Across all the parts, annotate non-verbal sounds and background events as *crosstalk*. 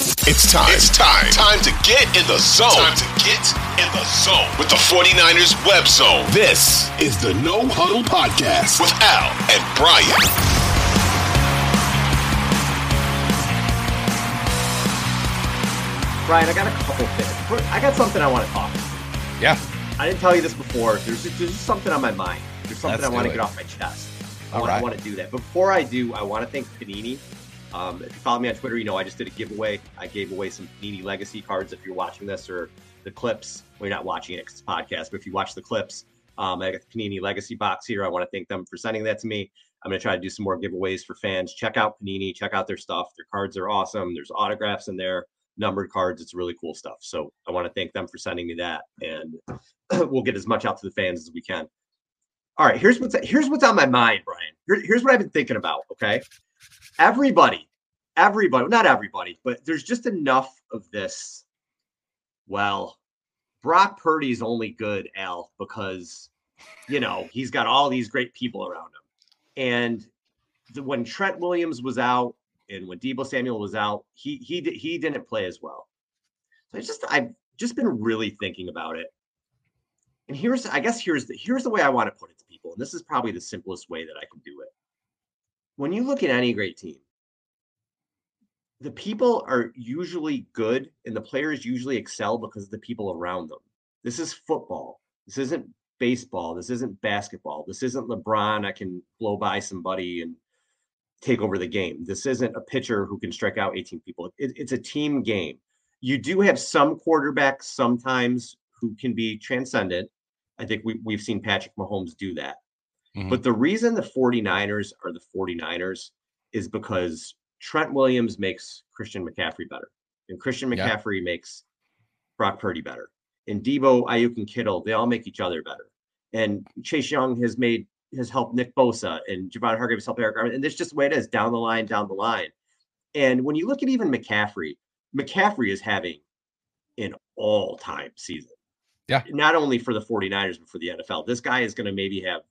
It's time. It's time. Time to get in the zone. Time to get in the zone with the 49ers web zone. This is the No Huddle Podcast with Al and Brian. Brian, I got a couple things. I got something I want to talk. Yeah. I didn't tell you this before. There's just, there's just something on my mind. There's something Let's I want to get off my chest. I All want, right. I want to do that. Before I do, I want to thank Panini. Um, if you follow me on Twitter, you know I just did a giveaway. I gave away some Panini Legacy cards. If you're watching this or the clips, well, you're not watching it because it's a podcast, but if you watch the clips, um, I got the Panini Legacy box here. I want to thank them for sending that to me. I'm going to try to do some more giveaways for fans. Check out Panini. Check out their stuff. Their cards are awesome. There's autographs in there, numbered cards. It's really cool stuff. So I want to thank them for sending me that, and *clears throat* we'll get as much out to the fans as we can. All right, here's what's here's what's on my mind, Brian. Here- here's what I've been thinking about. Okay, everybody, everybody, not everybody, but there's just enough of this. Well, Brock Purdy's only good, Al, because you know he's got all these great people around him. And the, when Trent Williams was out and when Deebo Samuel was out, he he he didn't play as well. So I just I've just been really thinking about it. And here's I guess here's the here's the way I want to put it to people. And this is probably the simplest way that I can do it. When you look at any great team, the people are usually good and the players usually excel because of the people around them. This is football. This isn't baseball. This isn't basketball. This isn't LeBron. I can blow by somebody and take over the game. This isn't a pitcher who can strike out 18 people. It- it's a team game. You do have some quarterbacks sometimes who can be transcendent. I think we, we've seen Patrick Mahomes do that. Mhm. But the reason the 49ers are the 49ers is because Trent Williams makes Christian McCaffrey better. And Christian Yeah. McCaffrey makes Brock Purdy better. And Deebo, Aiyuk, and Kittle, they all make each other better. And Chase Young has made has helped Nick Bosa and Javon Hargrave has helped Arik Armstead. And that's just the way it is down the line, down the line. And when you look at even McCaffrey, McCaffrey is having an all-time season. Yeah. Not only for the 49ers, but for the NFL. This guy is going to maybe have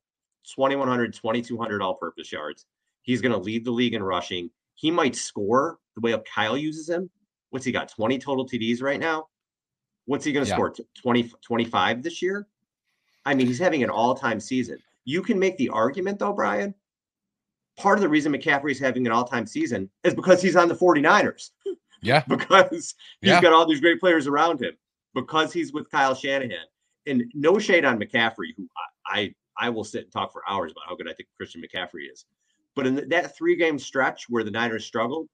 2,100, 2,200 all-purpose yards. He's going to lead the league in rushing. He might score the way up Kyle uses him. What's he got? 20 total TDs right now? What's he going to Yeah. score? 20, 25 this year? I mean, he's having an all-time season. You can make the argument, though, Brian. Part of the reason McCaffrey's having an all-time season is because he's on the 49ers, *laughs* Yeah. because he's Yeah. got all these great players around him, because he's with Kyle Shanahan. And no shade on McCaffrey, who I I, I will sit and talk for hours about how good I think Christian McCaffrey is. But in that three-game stretch where the Niners struggled,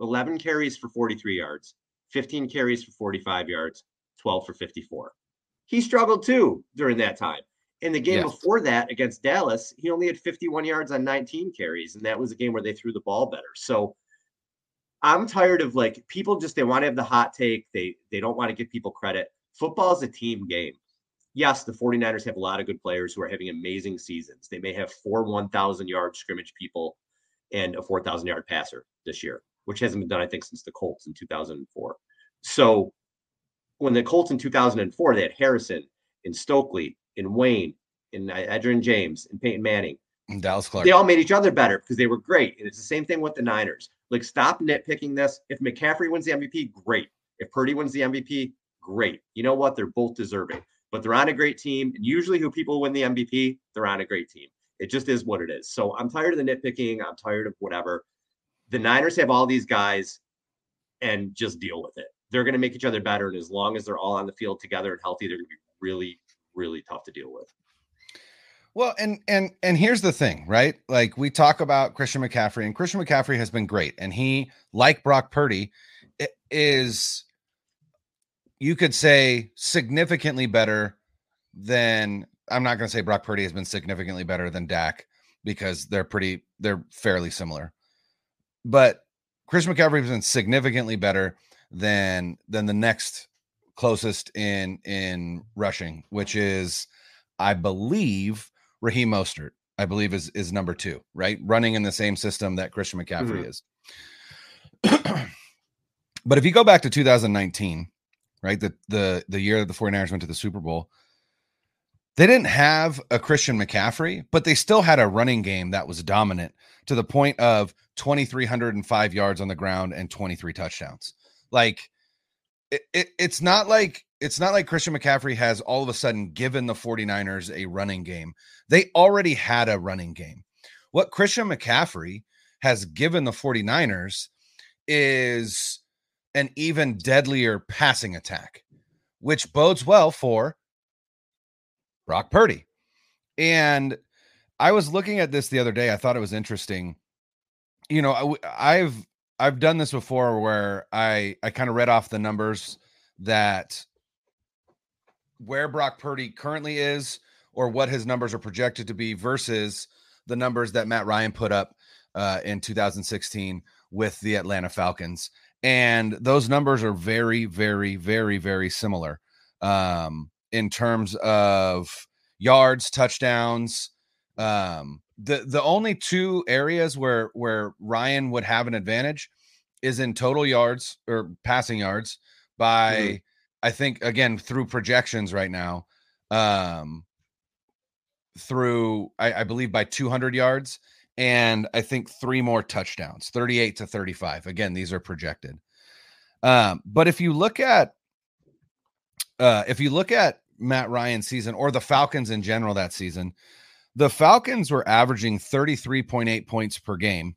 11 carries for 43 yards, 15 carries for 45 yards, 12 for 54. He struggled too during that time. In the game Yes. before that against Dallas, he only had 51 yards on 19 carries, and that was a game where they threw the ball better. So I'm tired of like people just they want to have the hot take. They they don't want to give people credit. Football is a team game. Yes, the 49ers have a lot of good players who are having amazing seasons. They may have four 1,000 yard scrimmage people and a 4,000 yard passer this year, which hasn't been done, I think, since the Colts in 2004. So when the Colts in 2004, they had Harrison and Stokley and Wayne and Edgerrin James and Peyton Manning. And Dallas Clark. They all made each other better because they were great. And it's the same thing with the Niners. Like, stop nitpicking this. If McCaffrey wins the MVP, great. If Purdy wins the MVP, great. You know what? They're both deserving, but they're on a great team. And usually, who people win the MVP, they're on a great team. It just is what it is. So I'm tired of the nitpicking. I'm tired of whatever. The Niners have all these guys and just deal with it. They're going to make each other better. And as long as they're all on the field together and healthy, they're going to be really, really tough to deal with. Well, and and and here's the thing, right? Like we talk about Christian McCaffrey, and Christian McCaffrey has been great, and he, like Brock Purdy, is you could say significantly better than I'm not going to say Brock Purdy has been significantly better than Dak because they're pretty they're fairly similar. But Chris McCaffrey has been significantly better than than the next closest in in rushing, which is, I believe, Raheem Mostert. I believe is is number two, right? Running in the same system that Christian McCaffrey mm-hmm. is. *clears throat* but if you go back to 2019, right, the the the year that the 49ers went to the Super Bowl, they didn't have a Christian McCaffrey, but they still had a running game that was dominant to the point of 2305 yards on the ground and 23 touchdowns. Like it, it, it's not like it's not like Christian McCaffrey has all of a sudden given the 49ers a running game. They already had a running game. What Christian McCaffrey has given the 49ers is an even deadlier passing attack, which bodes well for Brock Purdy. And I was looking at this the other day. I thought it was interesting. You know, I, I've I've done this before where I I kind of read off the numbers that where Brock Purdy currently is or what his numbers are projected to be versus the numbers that Matt Ryan put up uh, in 2016 with the Atlanta Falcons. And those numbers are very, very, very, very similar um, in terms of yards, touchdowns, um, the the only two areas where where Ryan would have an advantage is in total yards or passing yards by mm-hmm. I think again through projections right now um through I, I believe by 200 yards and I think three more touchdowns 38 to 35 again these are projected um but if you look at uh if you look at Matt Ryan's season or the Falcons in general that season the Falcons were averaging 33.8 points per game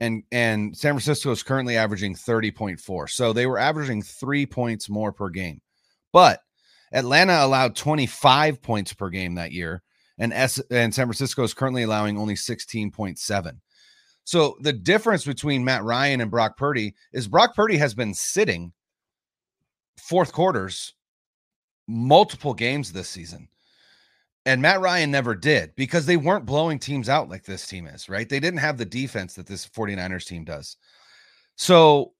and and San Francisco is currently averaging 30.4. So they were averaging 3 points more per game. But Atlanta allowed 25 points per game that year and S and San Francisco is currently allowing only 16.7. So the difference between Matt Ryan and Brock Purdy is Brock Purdy has been sitting fourth quarters multiple games this season. And Matt Ryan never did because they weren't blowing teams out like this team is, right? They didn't have the defense that this 49ers team does. So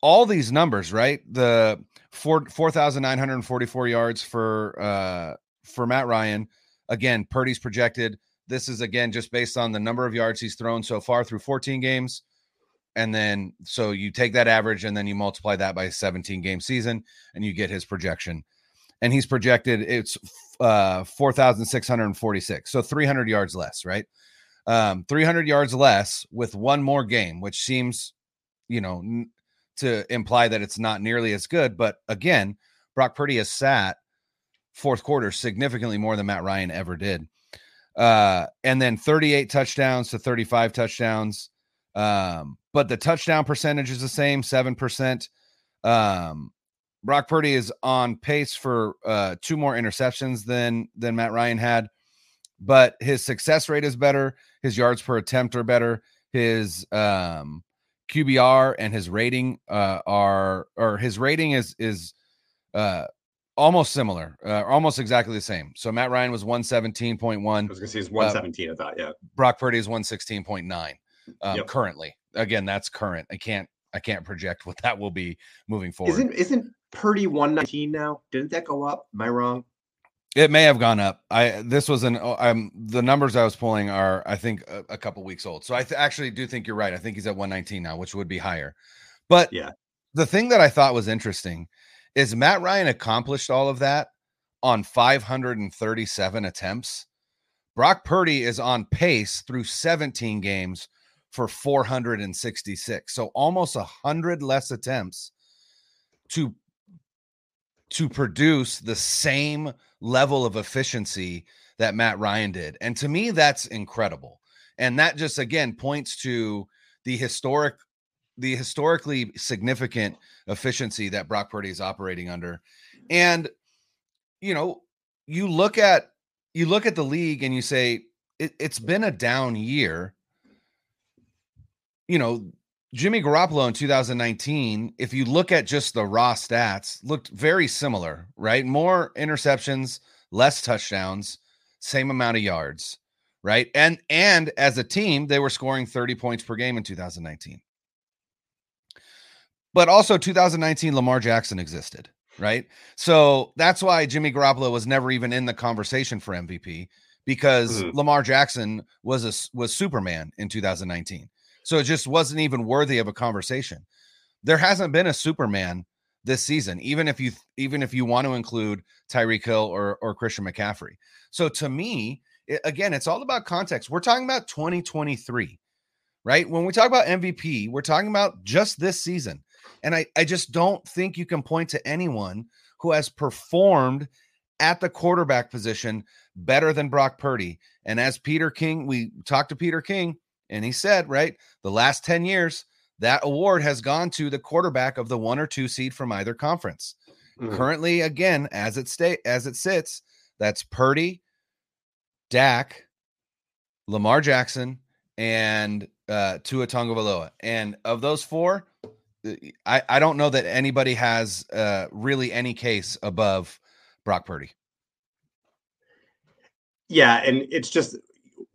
all these numbers, right? The 4 4,944 yards for uh for Matt Ryan. Again, Purdy's projected. This is again just based on the number of yards he's thrown so far through 14 games. And then so you take that average and then you multiply that by a 17 game season and you get his projection. And he's projected it's uh, 4,646. So 300 yards less, right? Um, 300 yards less with one more game, which seems, you know, n- to imply that it's not nearly as good. But again, Brock Purdy has sat fourth quarter significantly more than Matt Ryan ever did. Uh, and then 38 touchdowns to 35 touchdowns. Um, but the touchdown percentage is the same, 7%. Um, Brock Purdy is on pace for uh, two more interceptions than than Matt Ryan had, but his success rate is better. His yards per attempt are better. His um, QBR and his rating uh, are or his rating is is uh, almost similar, uh, almost exactly the same. So Matt Ryan was one seventeen point one. I was gonna say he's one seventeen. I thought, yeah. Brock Purdy is one sixteen point nine. Um, yep. Currently, again, that's current. I can't I can't project what that will be moving forward. Isn't isn't Purdy 119 now. Didn't that go up? Am I wrong? It may have gone up. I this was an um the numbers I was pulling are I think a, a couple weeks old. So I th- actually do think you're right. I think he's at 119 now, which would be higher. But yeah, the thing that I thought was interesting is Matt Ryan accomplished all of that on 537 attempts. Brock Purdy is on pace through 17 games for 466. So almost a hundred less attempts to to produce the same level of efficiency that Matt Ryan did. And to me, that's incredible. And that just again points to the historic, the historically significant efficiency that Brock Purdy is operating under. And you know, you look at you look at the league and you say it, it's been a down year. You know, Jimmy Garoppolo in 2019, if you look at just the raw stats, looked very similar, right? More interceptions, less touchdowns, same amount of yards, right? And and as a team, they were scoring 30 points per game in 2019. But also 2019 Lamar Jackson existed, right? So that's why Jimmy Garoppolo was never even in the conversation for MVP because mm-hmm. Lamar Jackson was a was Superman in 2019. So it just wasn't even worthy of a conversation. There hasn't been a Superman this season, even if you even if you want to include Tyreek Hill or or Christian McCaffrey. So to me, it, again, it's all about context. We're talking about 2023, right? When we talk about MVP, we're talking about just this season. And I, I just don't think you can point to anyone who has performed at the quarterback position better than Brock Purdy. And as Peter King, we talked to Peter King, and he said, right, the last 10 years, that award has gone to the quarterback of the one or two seed from either conference. Mm-hmm. Currently, again, as it state as it sits, that's Purdy, Dak, Lamar Jackson, and uh, Tua Tagovailoa. And of those four, I, I don't know that anybody has uh, really any case above Brock Purdy. Yeah, and it's just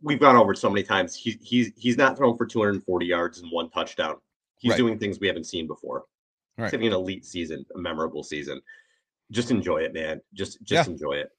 we've gone over it so many times. He, he's he's not thrown for 240 yards and one touchdown. He's right. doing things we haven't seen before. Right. He's having an elite season, a memorable season. Just enjoy it, man. Just just yeah. enjoy it.